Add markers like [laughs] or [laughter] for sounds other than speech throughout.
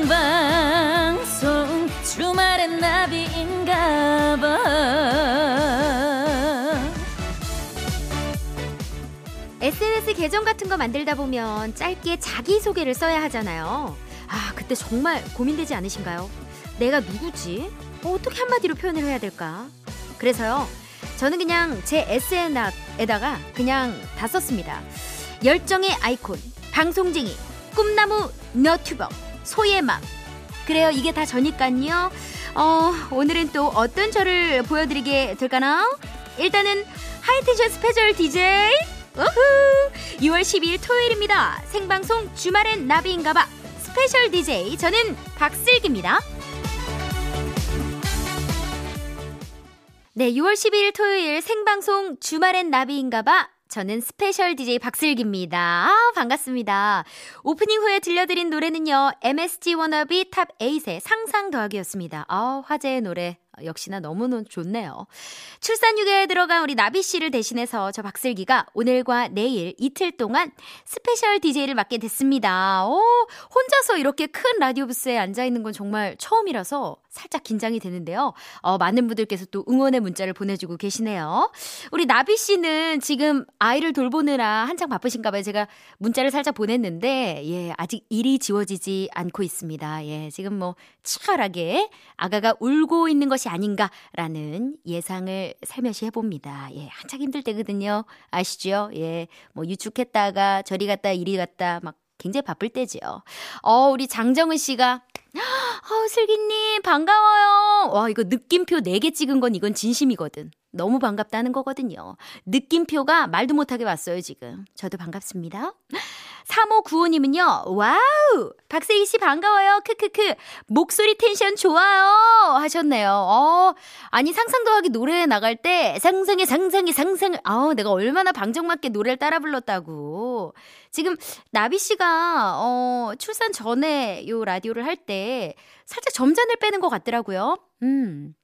생방송 주말엔 나비인가 봐 SNS 계정 같은 거 만들다 보면 짧게 자기소개를 써야 하잖아요. 아, 그때 정말 고민되지 않으신가요? 내가 누구지? 어, 어떻게 한마디로 표현을 해야 될까? 그래서요, 저는 그냥 제 SNS에다가 그냥 다 썼습니다. 열정의 아이콘, 방송쟁이, 꿈나무 너튜버, 소의 맘. 그래요, 이게 다 저니깐요. 어, 오늘은 또 어떤 저를 보여드리게 될까나? 일단은 high tension 스페셜 DJ 우후! 6월 12일 토요일입니다. 생방송 주말엔 나비인가봐 스페셜 DJ 저는 박슬기입니다. 네, 6월 12일 토요일 생방송 주말엔 나비인가봐 저는 스페셜 DJ 박슬기입니다. 아, 반갑습니다. 오프닝 후에 들려드린 노래는요, MSG 워너비 탑 8의 상상 더하기였습니다. 아, 화제의 노래 역시나 너무너무 좋네요. 출산 휴가에 들어간 우리 나비 씨를 대신해서 저 박슬기가 오늘과 내일 이틀 동안 스페셜 DJ를 맡게 됐습니다. 오, 혼자서 이렇게 큰 라디오 부스에 앉아 있는 건 정말 처음이라서 살짝 긴장이 되는데요. 어, 많은 분들께서 또 응원의 문자를 보내주고 계시네요. 우리 나비 씨는 지금 아이를 돌보느라 한창 바쁘신가 봐요. 제가 문자를 살짝 보냈는데, 예, 아직 일이 지워지지 않고 있습니다. 예, 지금 뭐 치열하게 아가가 울고 있는 것이 아닌가라는 예상을 살며시 해봅니다. 예, 한창 힘들 때거든요. 아시죠? 예, 뭐 유축했다가 저리 갔다 이리 갔다 막 굉장히 바쁠 때지요. 어, 우리 장정은 씨가 어, 슬기님, 반가워요. 와, 이거 느낌표 4개 찍은 건 이건 진심이거든. 너무 반갑다는 거거든요. 느낌표가 말도 못하게 왔어요, 지금. 저도 반갑습니다. 3595님은요, 와우! 박세희 씨 반가워요. 크크크. 목소리 텐션 좋아요. 하셨네요. 어, 아니, 상상 더하기 노래 나갈 때, 상상해, 상상해, 상상해. 아 내가 얼마나 방정맞게 노래를 따라 불렀다고. 지금, 나비 씨가, 어, 출산 전에 요 라디오를 할 때, 살짝 점잔을 빼는 것 같더라고요. 음.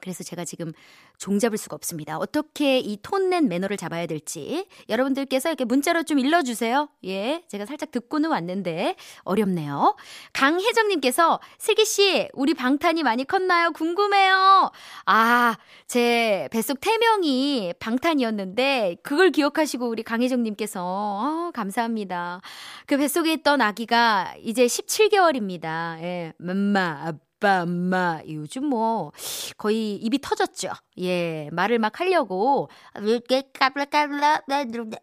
그래서 제가 지금 종잡을 수가 없습니다. 어떻게 이 톤낸 매너를 잡아야 될지 여러분들께서 이렇게 문자로 좀 일러주세요. 예, 제가 살짝 듣고는 왔는데 어렵네요. 강혜정님께서 슬기 씨, 우리 방탄이 많이 컸나요? 궁금해요. 아, 제 뱃속 태명이 방탄이었는데 그걸 기억하시고 우리 강혜정님께서 어, 감사합니다. 그 뱃속에 있던 아기가 이제 17개월입니다. 예, 맘마 아빠, 엄마. 요즘 뭐, 거의 입이 터졌죠. 예, 말을 막 하려고,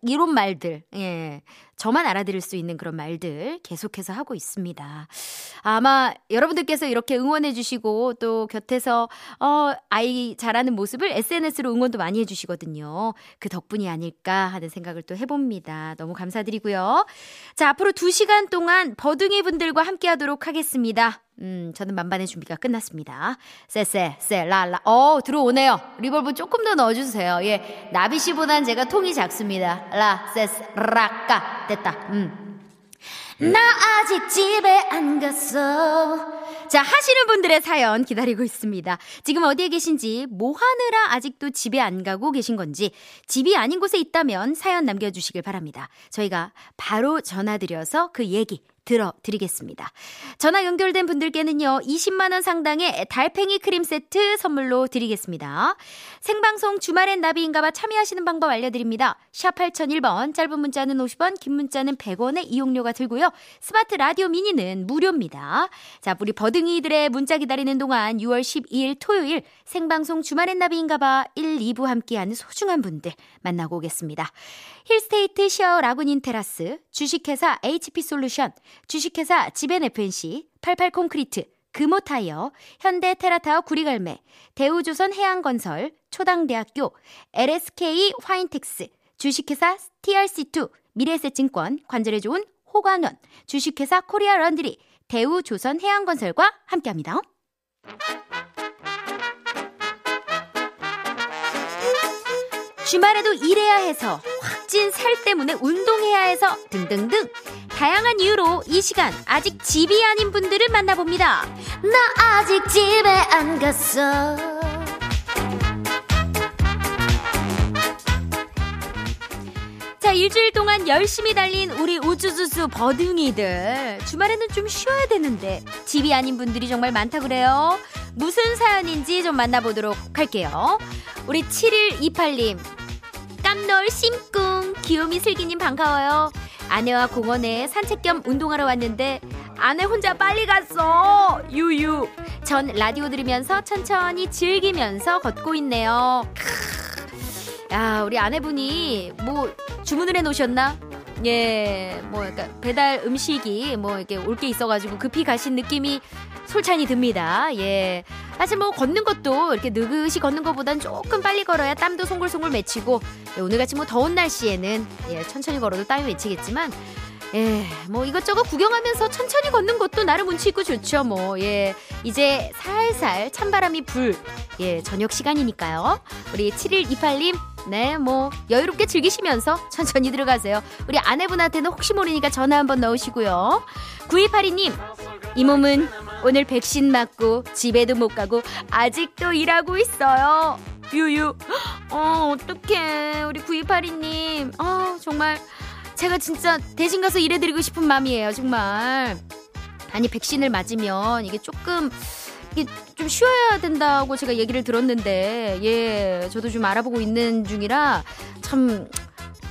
이런 말들. 예. 저만 알아들을 수 있는 그런 말들 계속해서 하고 있습니다. 아마 여러분들께서 이렇게 응원해 주시고 또 곁에서, 어, 아이 잘하는 모습을 SNS로 응원도 많이 해 주시거든요. 그 덕분이 아닐까 하는 생각을 또 해 봅니다. 너무 감사드리고요. 자, 앞으로 2시간 동안 버둥이 분들과 함께 하도록 하겠습니다. 음, 저는 만반의 준비가 끝났습니다. 쎄쎄, 쎄, 라라. 어, 들어오네요. reverb 조금 더 넣어주세요. 예. 나비 씨보단 제가 통이 작습니다. 라, 쎄쎄, 라까. 됐다. 음. 나 아직 집에 안 갔어. 자, 하시는 분들의 사연 기다리고 있습니다. 지금 어디에 계신지, 뭐 하느라 아직도 집에 안 가고 계신 건지, 집이 아닌 곳에 있다면 사연 남겨주시길 바랍니다. 저희가 바로 전화드려서 그 얘기 들어드리겠습니다. 전화 연결된 분들께는요, 20만원 상당의 달팽이 크림 세트 선물로 드리겠습니다. 생방송 주말엔 나비인가봐 참여하시는 방법 알려드립니다. 샵 8001번, 짧은 문자는 50원, 긴 문자는 100원의 이용료가 들고요. 스마트 라디오 미니는 무료입니다. 자, 우리 버둥이들의 문자 기다리는 동안 6월 12일 토요일 생방송 주말엔 나비인가봐 1, 2부 함께하는 소중한 분들 만나고 오겠습니다. 힐스테이트 시화 라군인 테라스, 주식회사 HP솔루션, 주식회사 지벤FNC, 88콘크리트, 금호타이어, 현대테라타워 구리갈매, 대우조선 해양건설, 초당대학교, LSK 화인텍스, 주식회사 TRC2, 미래에셋증권, 관절에 좋은 호관원, 주식회사 코리아 런드리, 대우조선 해양건설과 함께합니다. 주말에도 일해야 해서 확진 살 때문에 운동해야 해서 등등등 다양한 이유로 이 시간 아직 집이 아닌 분들을 만나봅니다. 나 아직 집에 안 갔어. 자, 일주일 동안 열심히 달린 우리 우쭈쭈쭈 버둥이들. 주말에는 좀 쉬어야 되는데, 집이 아닌 분들이 정말 많다 그래요. 무슨 사연인지 좀 만나보도록 할게요. 우리 7128님. 깜놀 심 쿵. 귀요미 슬기님 반가워요. 아내와 공원에 산책 겸 운동하러 왔는데, 아내 혼자 빨리 갔어. 유유. 전 라디오 들으면서 천천히 즐기면서 걷고 있네요. 야, 우리 아내분이 뭐 주문을 해 놓으셨나? 예, 뭐 약간 배달 음식이 뭐 이렇게 올 게 있어가지고 급히 가신 느낌이 솔찬히 듭니다. 예. 사실 뭐 걷는 것도 이렇게 느긋이 걷는 것보단 조금 빨리 걸어야 땀도 송골송골 맺히고 예, 오늘같이 뭐 더운 날씨에는 예, 천천히 걸어도 땀이 맺히겠지만 예, 뭐 이것저것 구경하면서 천천히 걷는 것도 나름 운치 있고 좋죠, 뭐. 예. 이제 살살 찬바람이 불, 예, 저녁 시간이니까요. 우리 7128님, 네, 뭐, 여유롭게 즐기시면서 천천히 들어가세요. 우리 아내분한테는 혹시 모르니까 전화 한번 넣으시고요. 9282님, 이 몸은 오늘 백신 맞고 집에도 못 가고 아직도 일하고 있어요. 유유. 어, 어떡해. 우리 9282님. 아, 정말. 제가 진짜 대신 가서 일해드리고 싶은 마음이에요, 정말. 아니, 백신을 맞으면 이게 조금, 좀 쉬어야 된다고 제가 얘기를 들었는데, 예, 저도 좀 알아보고 있는 중이라 참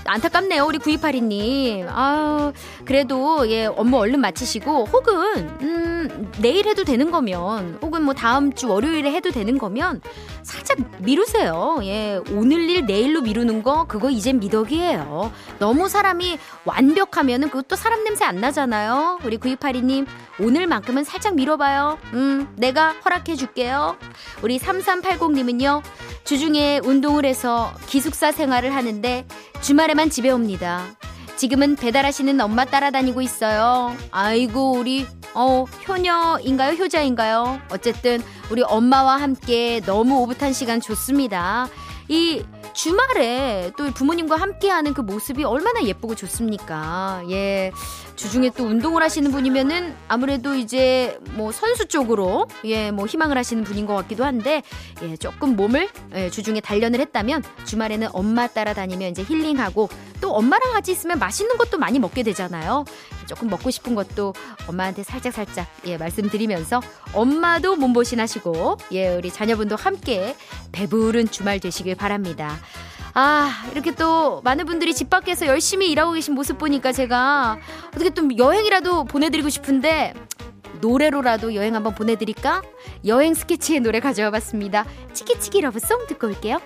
안타깝네요, 우리 9282님. 아 그래도, 예, 업무 얼른 마치시고, 혹은, 음, 내일 해도 되는 거면, 혹은 뭐 다음 주 월요일에 해도 되는 거면, 살짝 미루세요. 예, 오늘 일 내일로 미루는 거, 그거 이젠 미덕이에요. 너무 사람이 완벽하면은 그것도 사람 냄새 안 나잖아요. 우리 9282님, 오늘만큼은 살짝 미뤄봐요. 음, 내가 허락해 줄게요. 우리 3380님은요, 주중에 운동을 해서 기숙사 생활을 하는데, 주말에만 집에 옵니다. 지금은 배달하시는 엄마 따라다니고 있어요. 아이고, 우리, 어, 효녀인가요? 효자인가요? 어쨌든, 우리 엄마와 함께 너무 오붓한 시간 좋습니다. 이 주말에 또 부모님과 함께하는 그 모습이 얼마나 예쁘고 좋습니까? 예. 주중에 또 운동을 하시는 분이면은 아무래도 이제 뭐 선수 쪽으로 예, 뭐 희망을 하시는 분인 것 같기도 한데 예, 조금 몸을 예, 주중에 단련을 했다면 주말에는 엄마 따라다니면 이제 힐링하고 또 엄마랑 같이 있으면 맛있는 것도 많이 먹게 되잖아요. 조금 먹고 싶은 것도 엄마한테 살짝 살짝 예, 말씀드리면서 엄마도 몸보신 하시고 예, 우리 자녀분도 함께 배부른 주말 되시길 바랍니다. 아, 이렇게 또 많은 분들이 집 밖에서 열심히 일하고 계신 모습 보니까 제가 어떻게 좀 여행이라도 보내드리고 싶은데 노래로라도 여행 한번 보내드릴까? 여행 스케치의 노래 가져와 봤습니다. 치키치키 러브송 듣고 올게요.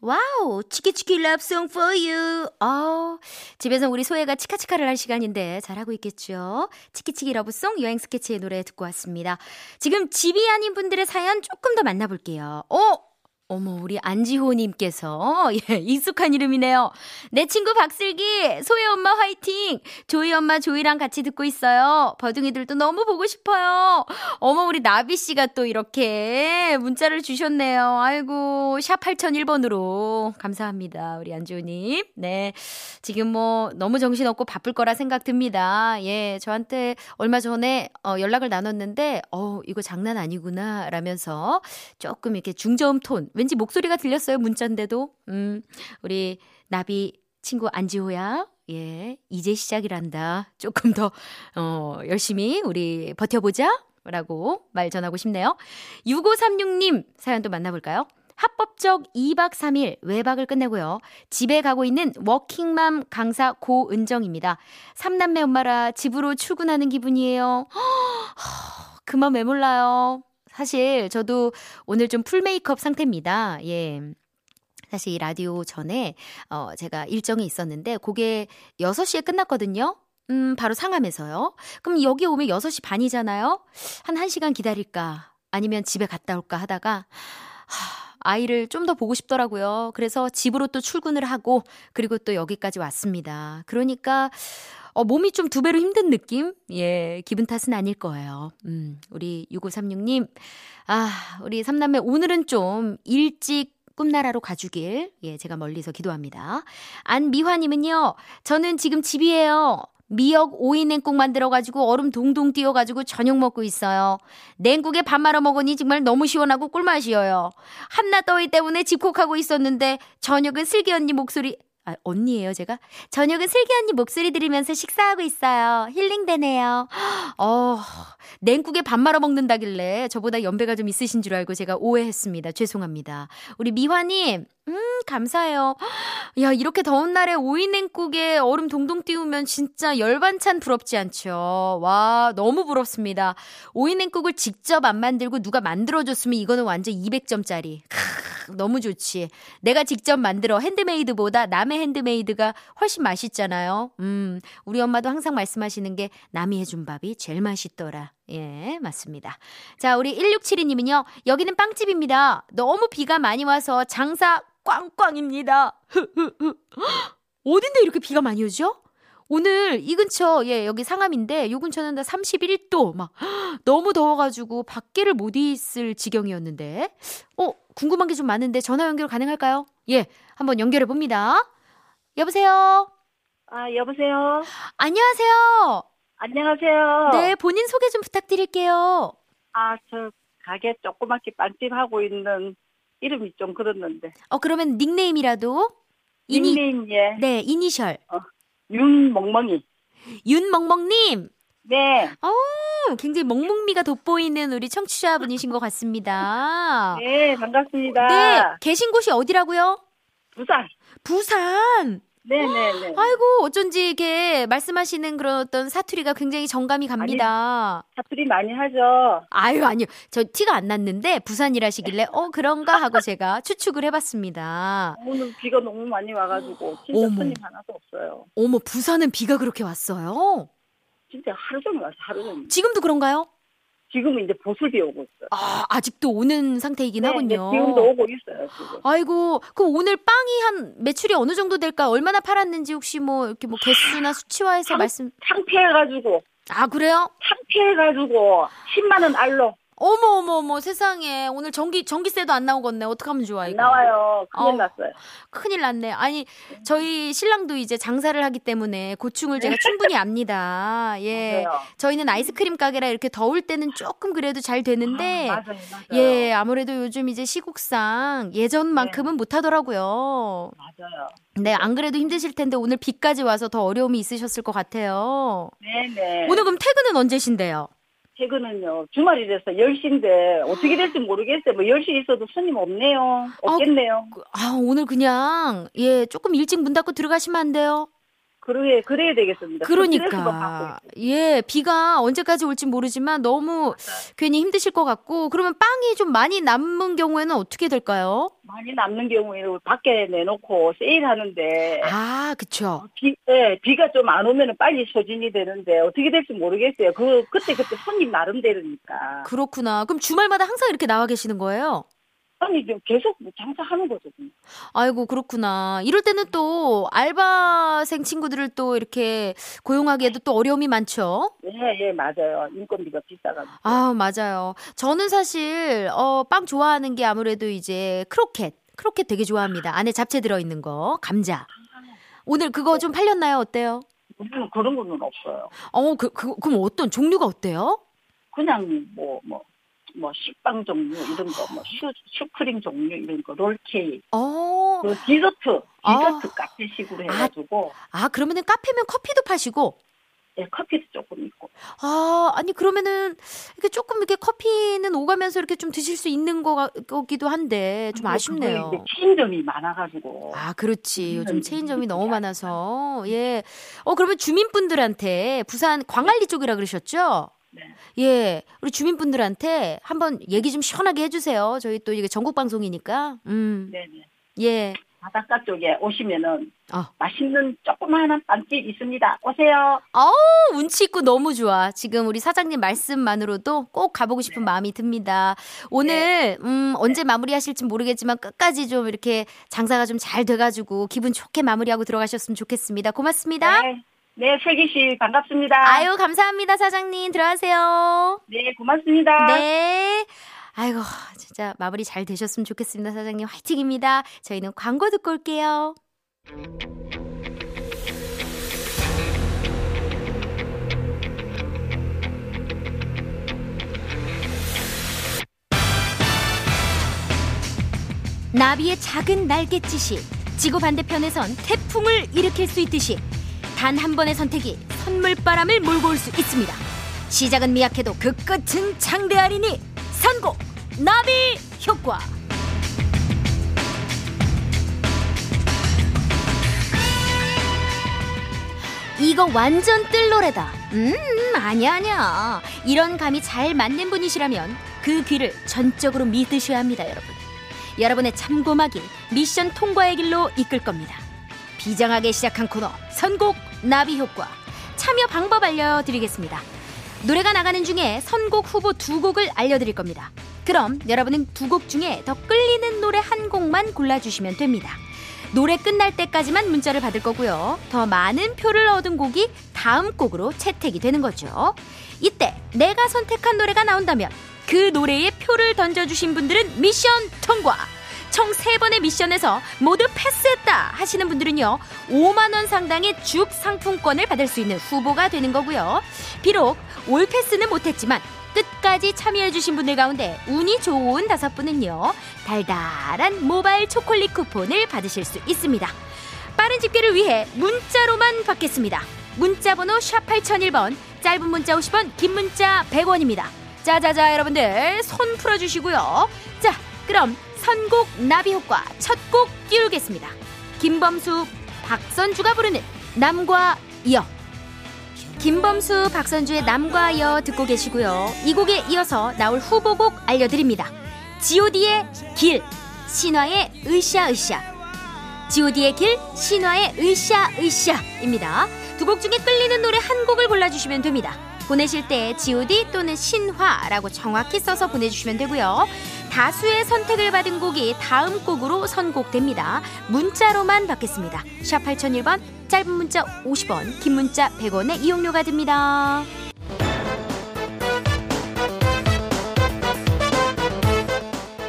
와우, 치키치키 러브송 for you. 어, 집에서 우리 소혜가 치카치카를 할 시간인데 잘하고 있겠죠? 치키치키 러브송 여행 스케치의 노래 듣고 왔습니다. 지금 집이 아닌 분들의 사연 조금 더 만나볼게요. 어? 어머, 우리 안지호님께서, [laughs] 예, 익숙한 이름이네요. 내 친구 박슬기, 소희 엄마 화이팅! 조이 엄마 조이랑 같이 듣고 있어요. 버둥이들도 너무 보고 싶어요. 어머, 우리 나비씨가 또 이렇게 문자를 주셨네요. 아이고, 샵 8001번으로. 감사합니다. 우리 안지호님. 네. 지금 뭐, 너무 정신없고 바쁠 거라 생각 듭니다. 예, 저한테 얼마 전에 어, 연락을 나눴는데, 어, 이거 장난 아니구나. 라면서 조금 이렇게 중저음 톤, 왠지 목소리가 들렸어요, 문자인데도. 음, 우리 나비 친구 안지호야. 예, 이제 시작이란다. 조금 더, 어, 열심히 우리 버텨보자. 라고 말 전하고 싶네요. 6536님 사연도 만나볼까요? 합법적 2박 3일 외박을 끝내고요. 집에 가고 있는 워킹맘 강사 고은정입니다. 삼남매 엄마라 집으로 출근하는 기분이에요. [gasps] 그만 왜 몰라요. 사실 저도 오늘 좀 풀 메이크업 상태입니다. 예. 사실 이 라디오 전에 어 제가 일정이 있었는데 그게 6시에 끝났거든요. 음, 바로 상암에서요. 그럼 여기 오면 6시 반이잖아요. 한 1시간 기다릴까? 아니면 집에 갔다 올까 하다가 하, 아이를 좀 더 보고 싶더라고요. 그래서 집으로 또 출근을 하고 그리고 또 여기까지 왔습니다. 그러니까 어, 몸이 좀 두 배로 힘든 느낌? 예, 기분 탓은 아닐 거예요. 음, 우리 6536님. 아, 우리 삼남매 오늘은 좀 일찍 꿈나라로 가주길, 예, 제가 멀리서 기도합니다. 안미화님은요, 저는 지금 집이에요. 미역 오이 냉국 만들어가지고 얼음 동동 띄워가지고 저녁 먹고 있어요. 냉국에 밥 말아 먹으니 정말 너무 시원하고 꿀맛이에요. 한낮 더위 때문에 집콕하고 있었는데 저녁은 슬기 언니 목소리 아, 언니예요, 제가. 저녁은 슬기 언니 목소리 들으면서 식사하고 있어요. 힐링되네요. 어, 냉국에 밥 말아 먹는다길래 저보다 연배가 좀 있으신 줄 알고 제가 오해했습니다. 죄송합니다. 우리 미화님, 음, 감사해요. 야, 이렇게 더운 날에 오이 냉국에 얼음 동동 띄우면 진짜 열반찬 부럽지 않죠? 와, 너무 부럽습니다. 오이 냉국을 직접 안 만들고 누가 만들어줬으면 이거는 완전 200점짜리. 너무 좋지. 내가 직접 만들어 핸드메이드보다 남의 핸드메이드가 훨씬 맛있잖아요. 음, 우리 엄마도 항상 말씀하시는 게 남이 해준 밥이 제일 맛있더라. 예, 맞습니다. 자, 우리 1672님은요, 여기는 빵집입니다. 너무 비가 많이 와서 장사 꽝꽝입니다. [laughs] 어딘데 이렇게 비가 많이 오죠? 오늘 이 근처, 예, 여기 상암인데, 요 근처는 다 31도, 막, [gasps] 너무 더워가지고 밖에를 못 있을 지경이었는데, 어, 궁금한 게 좀 많은데 전화 연결 가능할까요? 예, 한번 연결해 봅니다. 여보세요? 아, 여보세요? 안녕하세요? 안녕하세요. 네, 본인 소개 좀 부탁드릴게요. 아, 저 가게 조그맣게 빵집 하고 있는 이름이 좀 그렇는데. 어, 그러면 닉네임이라도? 이니, 닉네임, 예. 네, 이니셜. 윤멍멍이. 윤멍멍님! 네. 어, 굉장히 멍멍미가 돋보이는 우리 청취자분이신 것 같습니다. 네, 반갑습니다. 네, 계신 곳이 어디라고요? 부산. 부산! 네네네. 아이고, 어쩐지 이렇게 말씀하시는 그런 어떤 사투리가 굉장히 정감이 갑니다. 사투리 많이 하죠. 아유, 아니요. 저 티가 안 났는데 부산이라시길래 어, 그런가 하고 제가 [laughs] 추측을 해봤습니다. 오늘 비가 너무 많이 와가지고 진짜 어머. 손님 하나도 없어요. 어머, 부산은 비가 그렇게 왔어요? 진짜 하루 종일 왔어, 하루 종일. 지금도 그런가요? 지금은 이제 보슬비 오고 있어요. 아, 아직도 오는 상태이긴 네, 하군요. 네, 지금도 오고 있어요, 지금. 아이고, 그럼 오늘 빵이 한 매출이 어느 정도 될까요? 얼마나 팔았는지 혹시 뭐 이렇게 뭐 개수나 수치화해서 참- 말씀. 창피해가지고, 아, 그래요? 창피해가지고 10만 원 알로 어머, 어머, 어머, 세상에. 오늘 전기, 전기세도 안 나오겠네. 어떡하면 좋아, 안 이거. 나와요. 큰일 어우. 났어요. 큰일 났네. 아니, 저희 신랑도 이제 장사를 하기 때문에 고충을 제가 충분히 압니다. [laughs] 예. 네. 맞아요. 저희는 아이스크림 가게라 이렇게 더울 때는 조금 그래도 잘 되는데. 아, 맞아요, 맞아요. 예, 아무래도 요즘 이제 시국상 예전만큼은 못 하더라고요. 맞아요. 네, 안 그래도 힘드실 텐데 오늘 비까지 와서 더 어려움이 있으셨을 것 같아요. 네네. 오늘 그럼 퇴근은 언제신데요? 퇴근은요, 주말이라서 10시인데, 어떻게 될지 모르겠어요. 뭐 10시 있어도 손님 없네요. 없겠네요. 아, 오늘 그냥, 예, 조금 일찍 문 닫고 들어가시면 안 돼요? 그래, 그래야 되겠습니다. 그러니까. 예, 비가 언제까지 올지 모르지만 너무 괜히 힘드실 것 같고, 그러면 빵이 좀 많이 남은 경우에는 어떻게 될까요? 많이 남는 경우에는 밖에 내놓고 세일하는데, 아, 그쵸. 비, 예, 비가 좀 안 오면 빨리 소진이 되는데, 어떻게 될지 모르겠어요. 그, 그때 그때 손님 나름대로니까. 그렇구나. 그럼 주말마다 항상 이렇게 나와 계시는 거예요? 아니, 좀 계속 장사하는 거죠. 그냥. 아이고, 그렇구나. 이럴 때는 또 알바생 친구들을 또 이렇게 고용하기에도 또 어려움이 많죠? 예, 예, 맞아요. 인건비가 비싸가지고. 아, 맞아요. 저는 사실, 어, 빵 좋아하는 게 아무래도 이제 크로켓. 크로켓 되게 좋아합니다. 안에 잡채 들어 있는 거, 감자. 오늘 그거 좀 팔렸나요? 어때요? 우리는 그런 거는 없어요. 어, 그, 그, 그럼 어떤 종류가 어때요? 그냥 뭐, 뭐, 뭐, 식빵 종류, 이런 거, 뭐, 슈, 슈크림 종류, 이런 거, 롤케이크, 어, 그 디저트, 아. 디저트 카페식으로 해가지고, 아, 그러면은 카페면 커피도 파시고, 예, 커피도 조금 있고. 아, 아니, 그러면은, 이렇게 조금 이렇게 커피는 오가면서 이렇게 좀 드실 수 있는 거, 거기도 한데, 좀 아쉽네요. 이제 체인점이 많아가지고. 아, 그렇지. 요즘 음, 체인점이 음, 너무 음, 많아서. 예. 어, 그러면 주민분들한테 부산 광안리 쪽이라 그러셨죠? 네. 예. 우리 주민분들한테 한번 얘기 좀 시원하게 해주세요. 저희 또 이게 전국 방송이니까. 음. 네네. 예. 바닷가 쪽에 오시면은, 어. 맛있는 조그마한 빵집 있습니다. 오세요. 어우, 운치 있고 너무 좋아. 지금 우리 사장님 말씀만으로도 꼭 가보고 네. 싶은 마음이 듭니다. 오늘, 음, 언제 마무리하실지 모르겠지만 끝까지 좀 이렇게 장사가 좀 잘 돼가지고 기분 좋게 마무리하고 들어가셨으면 좋겠습니다. 고맙습니다. 네. 네, 슬기 씨, 반갑습니다. 아유, 감사합니다, 사장님. 들어가세요. 네, 고맙습니다. 네. 아이고, 진짜 마무리 잘 되셨으면 좋겠습니다, 사장님. 화이팅입니다. 저희는 광고 듣고 올게요. 나비의 작은 날갯짓이 지구 반대편에선 태풍을 일으킬 수 있듯이 단 한 번의 선택이 선물바람을 몰고 올 수 있습니다. 시작은 미약해도 그 끝은 장대하리니 선곡 나비 효과. 이거 완전 뜰 노래다. 음, 아니야, 아니야. 이런 감이 잘 맞는 분이시라면 그 귀를 전적으로 믿으셔야 합니다, 여러분. 여러분의 참고막이 미션 통과의 길로 이끌 겁니다. 비장하게 시작한 코너, 선곡 나비 효과. 참여 방법 알려드리겠습니다. 노래가 나가는 중에 선곡 후보 두 곡을 알려드릴 겁니다. 그럼 여러분은 두 곡 중에 더 끌리는 노래 한 곡만 골라주시면 됩니다. 노래 끝날 때까지만 문자를 받을 거고요. 더 많은 표를 얻은 곡이 다음 곡으로 채택이 되는 거죠. 이때 내가 선택한 노래가 나온다면 그 노래에 표를 던져주신 분들은 미션 통과! 총 3번의 미션에서 모두 패스했다 하시는 분들은요 5만 원 상당의 죽 상품권을 받을 수 있는 후보가 되는 거고요. 비록 올 패스는 못했지만 끝까지 참여해주신 분들 가운데 운이 좋은 다섯 분은요 달달한 모바일 초콜릿 쿠폰을 받으실 수 있습니다. 빠른 집계를 위해 문자로만 받겠습니다. 문자 번호 샵 8001번 짧은 문자 50원 긴 문자 100원입니다. 자자자 여러분들 손 풀어주시고요. 자 그럼 선곡 나비 효과 첫 곡 띄우겠습니다. 김범수, 박선주가 부르는 남과 여. 김범수, 박선주의 남과 여 듣고 계시고요. 이 곡에 이어서 나올 후보곡 알려드립니다. G.O.D의 길, 신화의 으쌰으쌰. G.O.D의 길, 신화의 으쌰으쌰입니다. 두 곡 중에 끌리는 노래 한 곡을 골라주시면 됩니다. 보내실 때 G.O.D 또는 신화라고 정확히 써서 보내주시면 되고요. 다수의 선택을 받은 곡이 다음 곡으로 선곡됩니다. 문자로만 받겠습니다. 샵 8001번, 짧은 문자 50원, 긴 문자 100원의 이용료가 듭니다.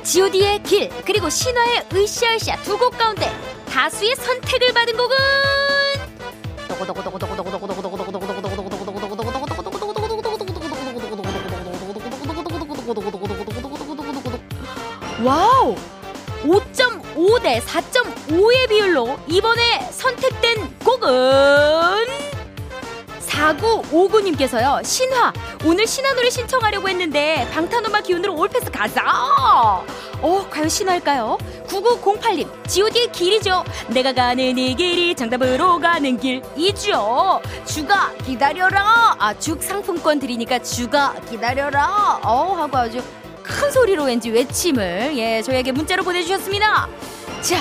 G.O.D의 길, 그리고 신화의 으쌰으쌰 두 곡 가운데 다수의 선택을 받은 곡은 대 4.5의 비율로 이번에 선택된 곡은 4959님께서요. 신화 오늘 신화 노래 신청하려고 했는데 방탄음악 기운으로 올패스 가자! 어 과연 신화일까요? 9908님 god의 길이죠. 내가 가는 이 길이 정답으로 가는 길이죠. 주가 기다려라! 아 죽 상품권 드리니까 주가 기다려라! 어 하고 아주 큰 소리로 왠지 외침을 예 저에게 문자로 보내주셨습니다. 자,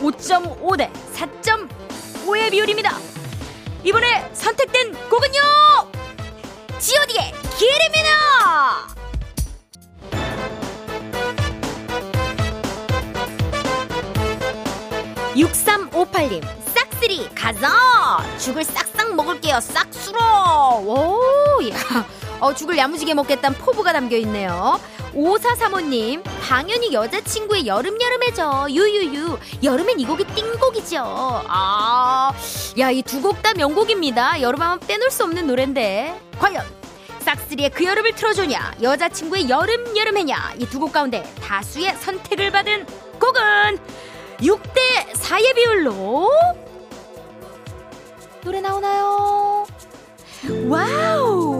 5.5 대 4.5의 비율입니다. 이번에 선택된 곡은요, G.O.D의 길입니다. 6358님 싹쓸이 가자 죽을 싹싹 먹을게요 싹수로 오야 어, 죽을 야무지게 먹겠다는 포부가 담겨 있네요 5435님, 당연히 여자친구의 여름여름해죠. 유유유. 여름엔 이 곡이 띵곡이죠. 아, 야, 이 두 곡 다 명곡입니다. 여름하면 빼놓을 수 없는 노랜데. 과연, 싹쓰리의 그 여름을 틀어주냐, 여자친구의 여름여름해냐, 이 두 곡 가운데 다수의 선택을 받은 곡은 6대 4의 비율로 노래 나오나요? 와우!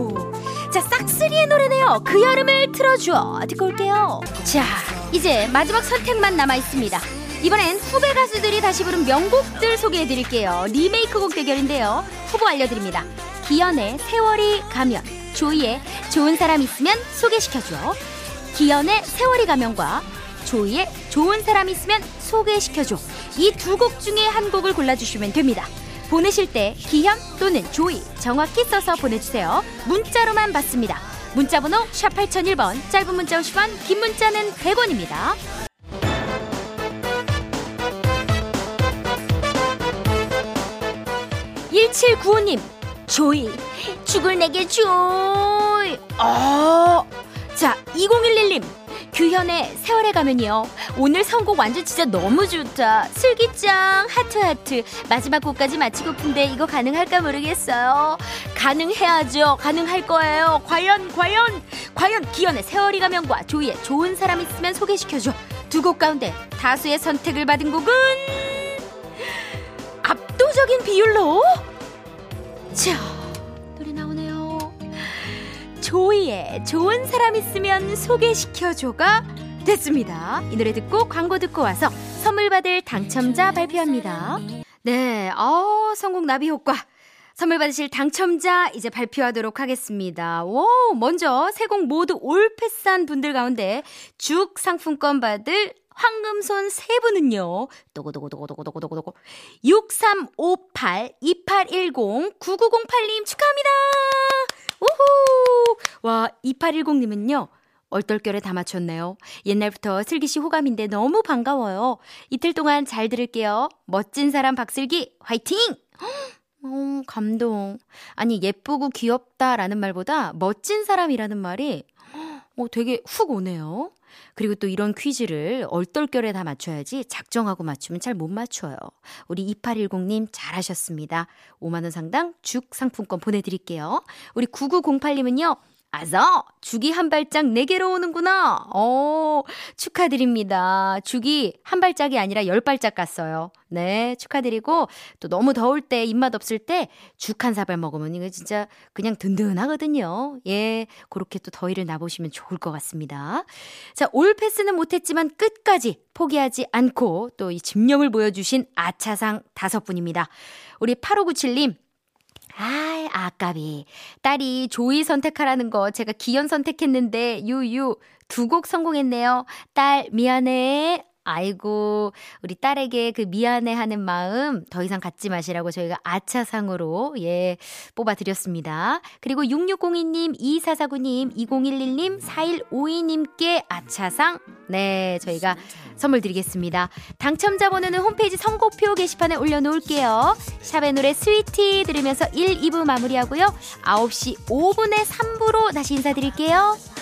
자, 싹쓰리의 노래네요. 그 여름을 틀어줘. 듣고 올게요. 자, 이제 마지막 선택만 남아 있습니다. 이번엔 후배 가수들이 다시 부른 명곡들 소개해 드릴게요. 리메이크 곡 대결인데요. 후보 알려드립니다. 기현의 세월이 가면, 조이의 좋은 사람 있으면 소개시켜줘. 기현의 세월이 가면과 조이의 좋은 사람 있으면 소개시켜줘. 이 두 곡 중에 한 곡을 골라주시면 됩니다. 보내실 때 기현 또는 조이 정확히 써서 보내주세요. 문자로만 받습니다. 문자번호 샵 8001번 짧은 문자 50원 긴 문자는 100원입니다. 1795님 조이 죽을 내게 조이 어. 자 2011님 규현의 세월에 가면요. 오늘 선곡 완전 진짜 너무 좋다. 슬기짱 하트 하트 마지막 곡까지 마치고픈데 이거 가능할까 모르겠어요. 가능해야죠. 가능할 거예요. 과연 과연 과연 기현의 세월이 가면과 조이의 좋은 사람 있으면 소개시켜줘. 두 곡 가운데 다수의 선택을 받은 곡은 압도적인 비율로 자 노래 나오네요 조이의 좋은 사람 있으면 소개시켜줘가 됐습니다. 이 노래 듣고 광고 듣고 와서 선물 받을 당첨자 발표합니다. 네, 어, 성공 나비 효과. 선물 받으실 당첨자 이제 발표하도록 하겠습니다. 오, 먼저 세공 모두 올패스한 분들 가운데 죽 상품권 받을 황금손 세 분은요. 또고도고도고도고도고도고 6358 2810 9908님 축하합니다. 우후. 와, 2810님은요. 얼떨결에 다 맞췄네요. 옛날부터 슬기 씨 호감인데 너무 반가워요. 이틀 동안 잘 들을게요. 멋진 사람 박슬기 화이팅! 어, 감동. 아니, 예쁘고 귀엽다라는 말보다 멋진 사람이라는 말이 어, 되게 훅 오네요. 그리고 또 이런 퀴즈를 얼떨결에 다 맞춰야지 작정하고 맞추면 잘 못 맞춰요. 우리 2810님 잘하셨습니다. 5만원 상당 죽 상품권 보내드릴게요. 우리 9908님은요. 아서 죽이 한 발짝 내게로 오는구나. 어, 축하드립니다. 죽이 한 발짝이 아니라 열 발짝 갔어요. 네, 축하드리고 또 너무 더울 때 입맛 없을 때 죽 한 사발 먹으면 이거 진짜 그냥 든든하거든요. 예, 그렇게 또 더위를 나보시면 좋을 것 같습니다. 자, 올 패스는 못했지만 끝까지 포기하지 않고 또 이 집념을 보여주신 아차상 다섯 분입니다. 우리 8597님 아이, 아까비. 딸이 조이 선택하라는 거 제가 기현 선택했는데, 유유. 두 곡 성공했네요. 딸, 미안해. 아이고, 우리 딸에게 그 미안해 하는 마음 더 이상 갖지 마시라고 저희가 아차상으로, 예, 뽑아드렸습니다. 그리고 6602님, 2449님, 2011님, 4152님께 아차상, 네, 저희가 선물 드리겠습니다. 당첨자 번호는 홈페이지 선곡표 게시판에 올려놓을게요. 샵의 노래 스위티 들으면서 1, 2부 마무리하고요. 9시 5분에 3부로 다시 인사드릴게요.